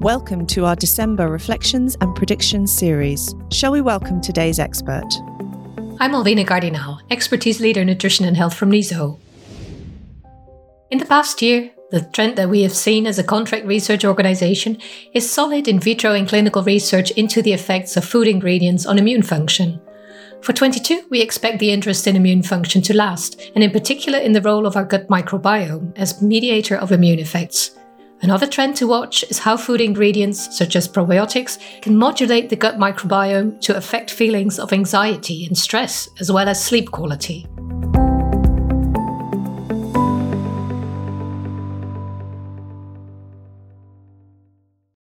Welcome to our December Reflections and Predictions series. Shall we welcome today's expert? I'm Alwine Kardinnal, Expertise Leader Nutrition and Health from NIZO. In the past year, the trend that we have seen as a contract research organization is solid in vitro and clinical research into the effects of food ingredients on immune function. For 22, we expect the interest in immune function to last, and in particular in the role of our gut microbiome as mediator of immune effects. Another trend to watch is how food ingredients, such as probiotics, can modulate the gut microbiome to affect feelings of anxiety and stress, as well as sleep quality.